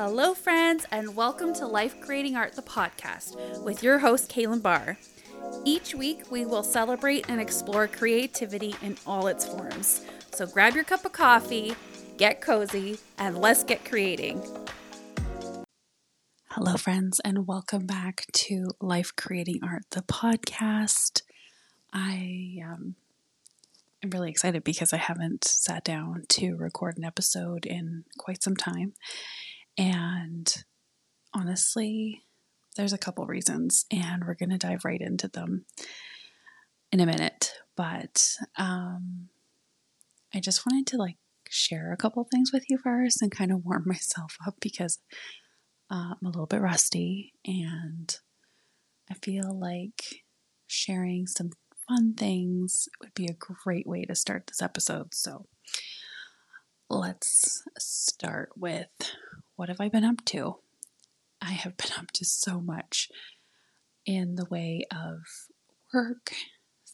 Hello, friends, and welcome to Life Creating Art, the podcast, with your host, Kaylyn Barr. Each week, we will celebrate and explore creativity in all its forms. So grab your cup of coffee, get cozy, and let's get creating. Hello, friends, and welcome back to Life Creating Art, the podcast. I um, am really excited because I haven't sat down to record an episode in quite some time. And honestly, there's a couple reasons, and we're going to dive right into them in a minute. But um, I just wanted to like share a couple things with you first and kind of warm myself up because uh, I'm a little bit rusty and I feel like sharing some fun things would be a great way to start this episode. So let's start with what have I been up to? I have been up to so much in the way of work,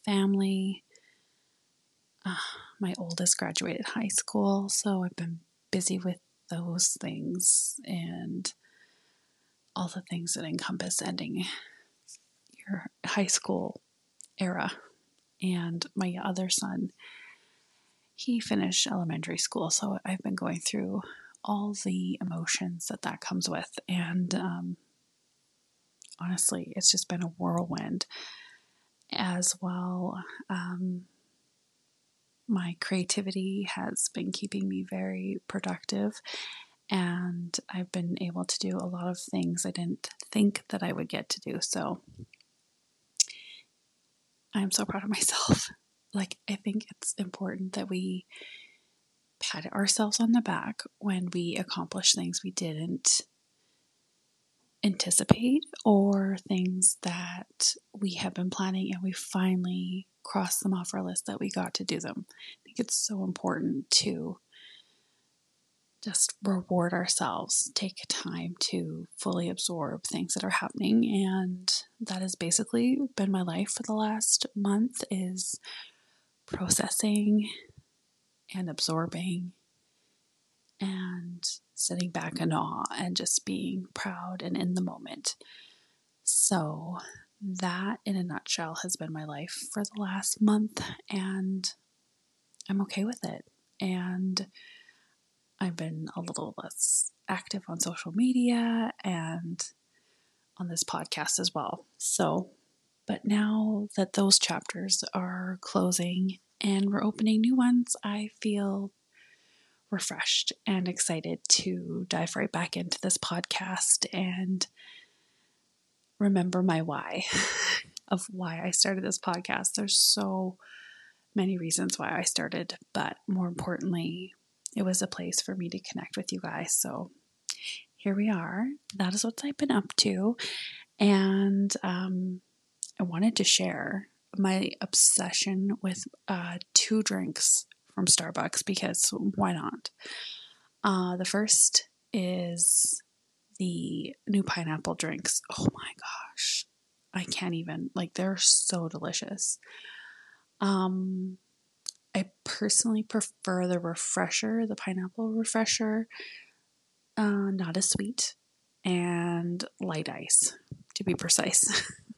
family. Uh, my oldest graduated high school, so I've been busy with those things and all the things that encompass ending your high school era. And my other son, he finished elementary school, so I've been going through all the emotions that that comes with. And um, honestly, it's just been a whirlwind as well. Um, my creativity has been keeping me very productive, and I've been able to do a lot of things I didn't think that I would get to do. So I'm so proud of myself. Like, I think it's important that we pat ourselves on the back when we accomplish things we didn't anticipate or things that we have been planning and we finally cross them off our list that we got to do them. I think it's so important to just reward ourselves, take time to fully absorb things that are happening and that has basically been my life for the last month is processing and absorbing and sitting back in awe and just being proud and in the moment. So, that in a nutshell has been my life for the last month, and I'm okay with it. And I've been a little less active on social media and on this podcast as well. So, but now that those chapters are closing and we're opening new ones, I feel refreshed and excited to dive right back into this podcast and remember my why of why I started this podcast. There's so many reasons why I started, but more importantly, it was a place for me to connect with you guys. So here we are. That is what I've been up to. And um, I wanted to share my obsession with uh, two drinks from Starbucks because why not? Uh, the first is the new pineapple drinks. Oh my gosh. I can't even, like, they're so delicious. Um, I personally prefer the refresher, the pineapple refresher, uh, not as sweet, and light ice, to be precise.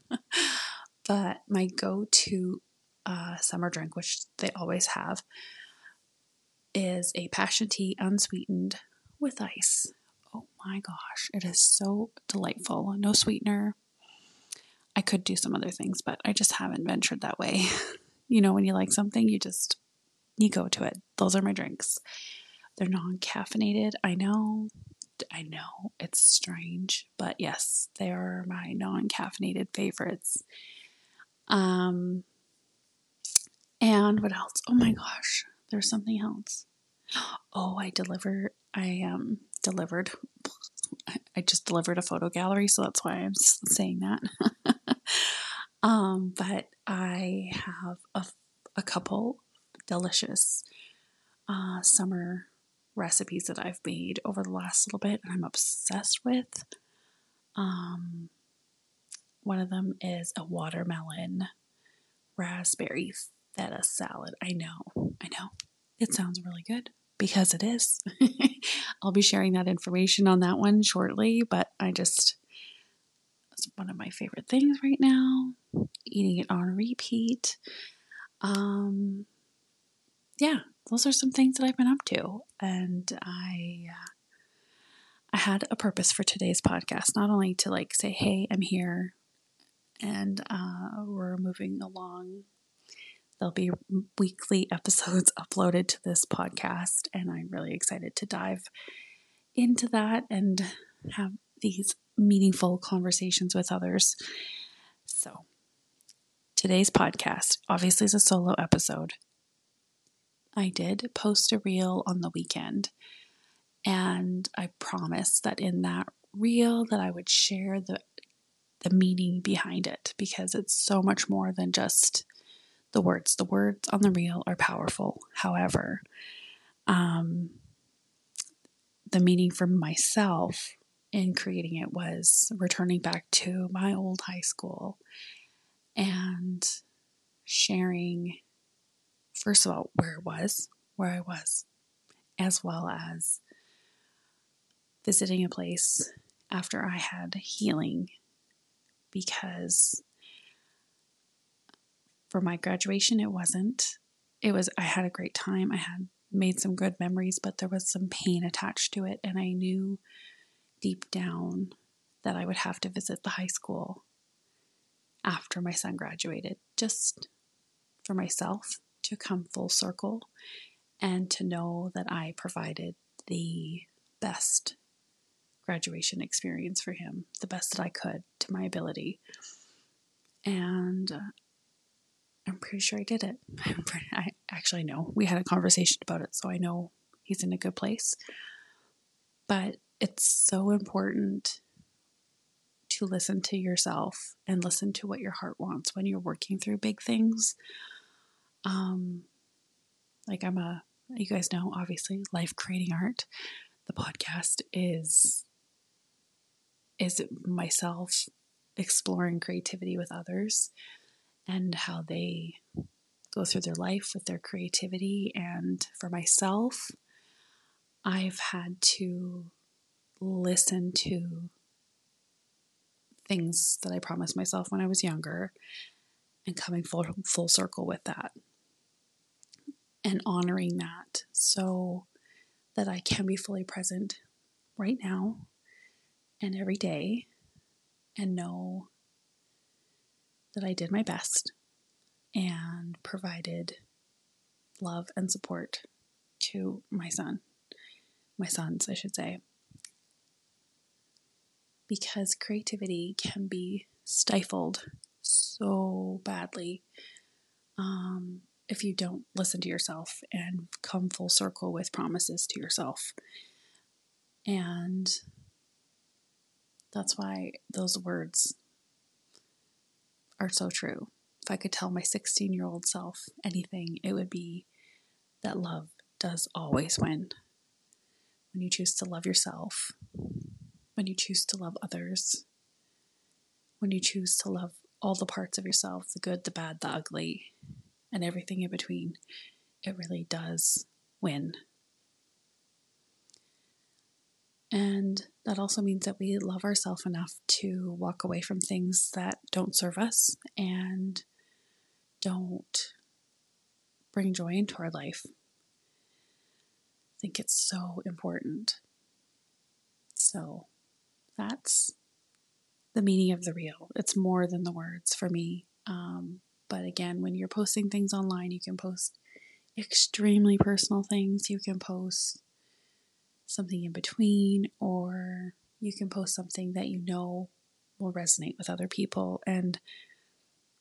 but my go to uh, summer drink, which they always have, is a passion tea unsweetened with ice. Oh my gosh, it is so delightful. No sweetener. I could do some other things, but I just haven't ventured that way. you know, when you like something, you just you go to it. Those are my drinks. They're non-caffeinated. I know. I know it's strange, but yes, they are my non-caffeinated favorites. Um, and what else? Oh my gosh, there's something else. Oh, I deliver. I um delivered. I just delivered a photo gallery, so that's why I'm saying that. um, but I have a, a couple delicious uh, summer recipes that I've made over the last little bit, and I'm obsessed with. Um, one of them is a watermelon raspberry feta salad. I know, I know. It sounds really good. because it is. I'll be sharing that information on that one shortly, but I just, it's one of my favorite things right now. Eating it on repeat. Um, yeah, those are some things that I've been up to. And I, uh, I had a purpose for today's podcast, not only to like say, hey, I'm here and uh, we're moving along There'll be weekly episodes uploaded to this podcast, and I'm really excited to dive into that and have these meaningful conversations with others. So, today's podcast obviously is a solo episode. I did post a reel on the weekend, and I promised that in that reel that I would share the the meaning behind it because it's so much more than just the words. The words on the reel are powerful. However, um, the meaning for myself in creating it was returning back to my old high school and sharing, first of all, where it was, where I was, as well as visiting a place after I had healing because for my graduation, it wasn't. It was, I had a great time. I had made some good memories, but there was some pain attached to it. And I knew deep down that I would have to visit the high school after my son graduated, just for myself to come full circle and to know that I provided the best graduation experience for him, the best that I could to my ability. And I'm pretty sure I did it. I actually know. We had a conversation about it, so I know he's in a good place. But it's so important to listen to yourself and listen to what your heart wants when you're working through big things. Um, like I'm a, you guys know, obviously, life creating art. The podcast is is myself exploring creativity with others and how they go through their life with their creativity. And for myself, I've had to listen to things that I promised myself when I was younger and coming full, full circle with that and honoring that so that I can be fully present right now and every day and know that I did my best and provided love and support to my son, my sons, I should say. Because creativity can be stifled so badly um, if you don't listen to yourself and come full circle with promises to yourself. And that's why those words are so true. If I could tell my 16 year old self anything, it would be that love does always win. When you choose to love yourself, when you choose to love others, when you choose to love all the parts of yourself the good, the bad, the ugly, and everything in between, it really does win. And that also means that we love ourselves enough to walk away from things that don't serve us and don't bring joy into our life. I think it's so important. So that's the meaning of the reel. It's more than the words for me. Um, but again, when you're posting things online, you can post extremely personal things. You can post something in between, or you can post something that you know will resonate with other people. And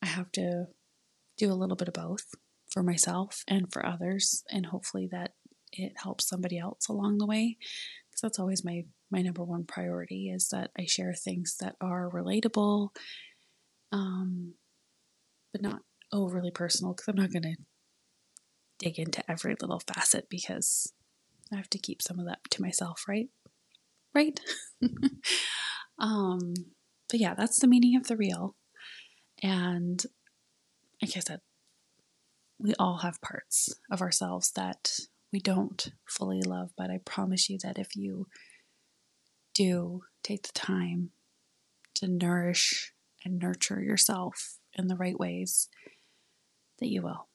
I have to do a little bit of both for myself and for others, and hopefully that it helps somebody else along the way. Because that's always my my number one priority is that I share things that are relatable, um, but not overly personal. Because I'm not going to dig into every little facet because I have to keep some of that to myself, right? Right? um, but yeah, that's the meaning of the reel. And like I said, we all have parts of ourselves that we don't fully love, but I promise you that if you do take the time to nourish and nurture yourself in the right ways, that you will.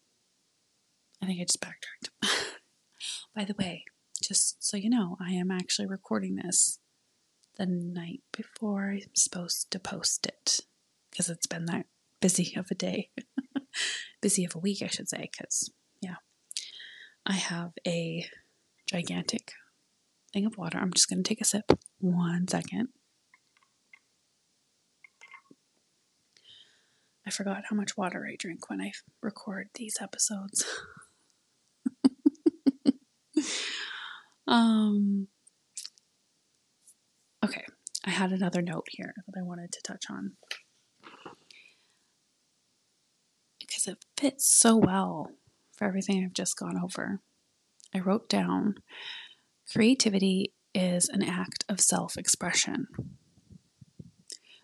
I think I just backtracked. By the way, just so you know, I am actually recording this the night before I'm supposed to post it because it's been that busy of a day. busy of a week, I should say, because, yeah, I have a gigantic thing of water. I'm just going to take a sip. One second. I forgot how much water I drink when I record these episodes. um, okay, I had another note here that I wanted to touch on because it fits so well for everything I've just gone over. I wrote down creativity is an act of self expression.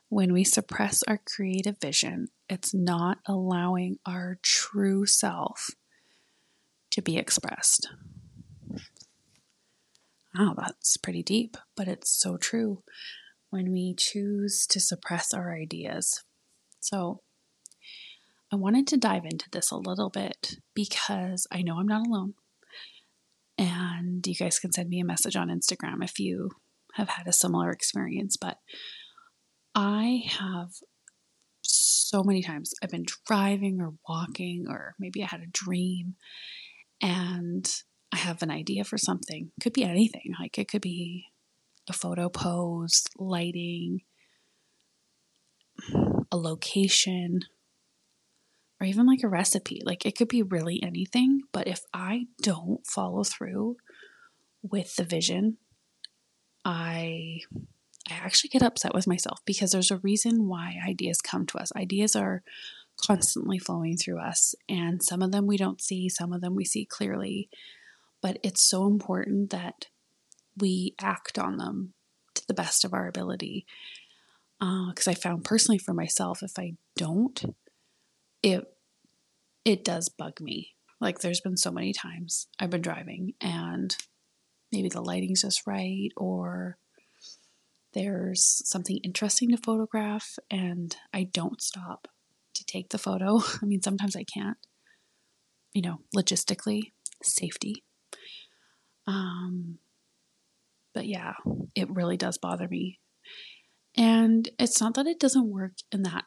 When we suppress our creative vision, it's not allowing our true self to be expressed. Wow, that's pretty deep, but it's so true when we choose to suppress our ideas. So, I wanted to dive into this a little bit because I know I'm not alone. And you guys can send me a message on Instagram if you have had a similar experience. But I have so many times I've been driving or walking, or maybe I had a dream and I have an idea for something. Could be anything. Like it could be a photo pose, lighting, a location, or even like a recipe. Like it could be really anything. But if I don't follow through with the vision, I I actually get upset with myself because there's a reason why ideas come to us. Ideas are constantly flowing through us, and some of them we don't see, some of them we see clearly. But it's so important that we act on them to the best of our ability. Because uh, I found personally for myself, if I don't, it it does bug me. Like there's been so many times I've been driving and maybe the lighting's just right or there's something interesting to photograph and I don't stop to take the photo. I mean, sometimes I can't, you know, logistically, safety. Um, but yeah, it really does bother me. And it's not that it doesn't work in that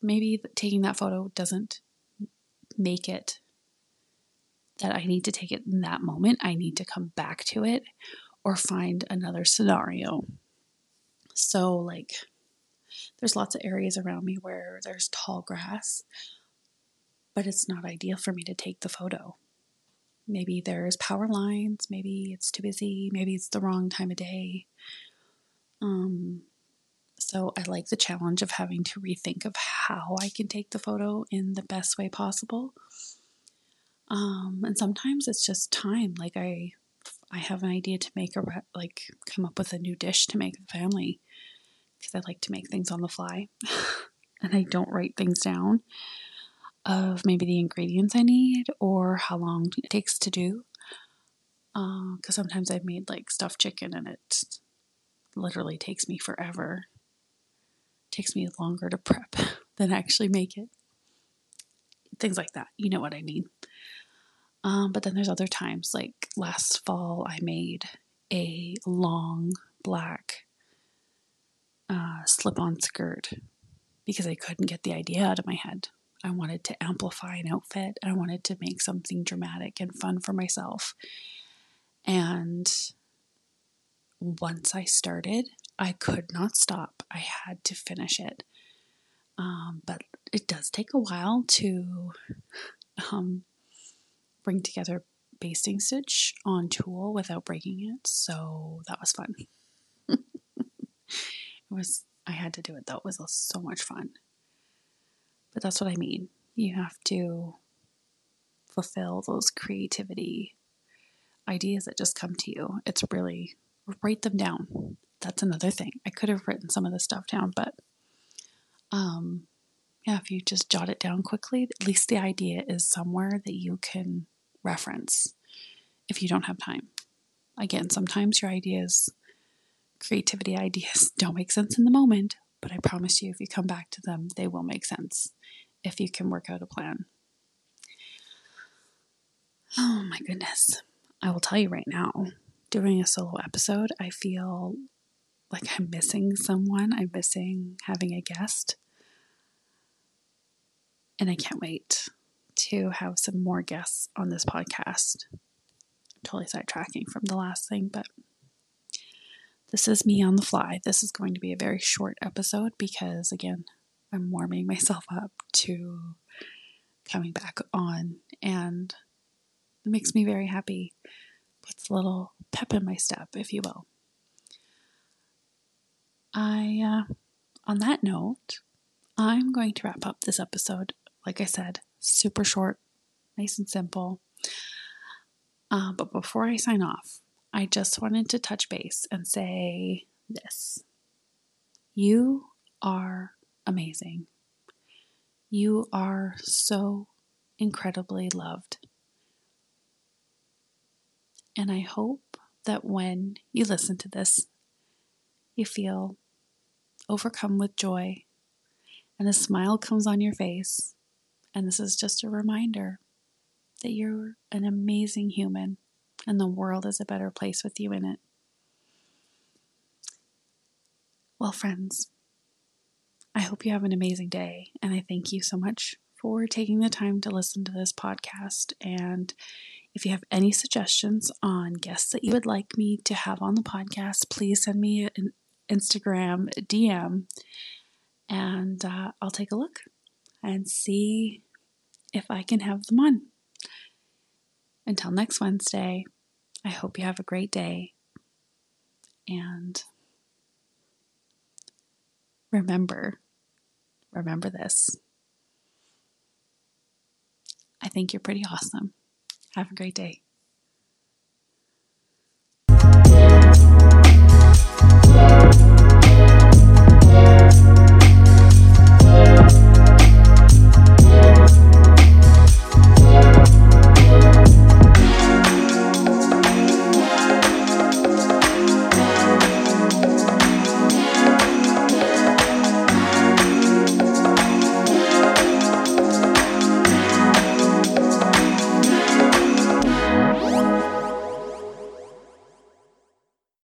maybe taking that photo doesn't make it that I need to take it in that moment. I need to come back to it or find another scenario so, like, there's lots of areas around me where there's tall grass, but it's not ideal for me to take the photo. Maybe there's power lines, maybe it's too busy, maybe it's the wrong time of day. Um, so I like the challenge of having to rethink of how I can take the photo in the best way possible. Um, and sometimes it's just time. Like I, I have an idea to make a like come up with a new dish to make the family, because I like to make things on the fly and I don't write things down of maybe the ingredients I need or how long it takes to do. Because uh, sometimes I've made like stuffed chicken and it literally takes me forever. It takes me longer to prep than actually make it. Things like that. You know what I mean. Um, but then there's other times, like last fall, I made a long black uh, slip on skirt because I couldn't get the idea out of my head. I wanted to amplify an outfit. I wanted to make something dramatic and fun for myself. And once I started, I could not stop. I had to finish it. Um, but it does take a while to um, bring together basting stitch on tulle without breaking it. So that was fun. It was, I had to do it though. It was so much fun. But that's what I mean. You have to fulfill those creativity ideas that just come to you. It's really, write them down. That's another thing. I could have written some of the stuff down, but um, yeah, if you just jot it down quickly, at least the idea is somewhere that you can reference if you don't have time. Again, sometimes your ideas, creativity ideas, don't make sense in the moment, but I promise you, if you come back to them, they will make sense if you can work out a plan. Oh my goodness. I will tell you right now, doing a solo episode, I feel like I'm missing someone. I'm missing having a guest. And I can't wait to have some more guests on this podcast. Totally sidetracking from the last thing, but this is me on the fly. This is going to be a very short episode because, again, I'm warming myself up to coming back on, and it makes me very happy. Puts a little pep in my step, if you will. I, uh, on that note, I'm going to wrap up this episode. Like I said, super short, nice and simple. Uh, but before I sign off, I just wanted to touch base and say this You are amazing. You are so incredibly loved. And I hope that when you listen to this, you feel overcome with joy and a smile comes on your face. And this is just a reminder that you're an amazing human and the world is a better place with you in it. Well, friends, I hope you have an amazing day, and I thank you so much for taking the time to listen to this podcast. And if you have any suggestions on guests that you would like me to have on the podcast, please send me an Instagram DM and uh, I'll take a look and see if I can have them on. Until next Wednesday, I hope you have a great day. And remember, remember this. I think you're pretty awesome. Have a great day.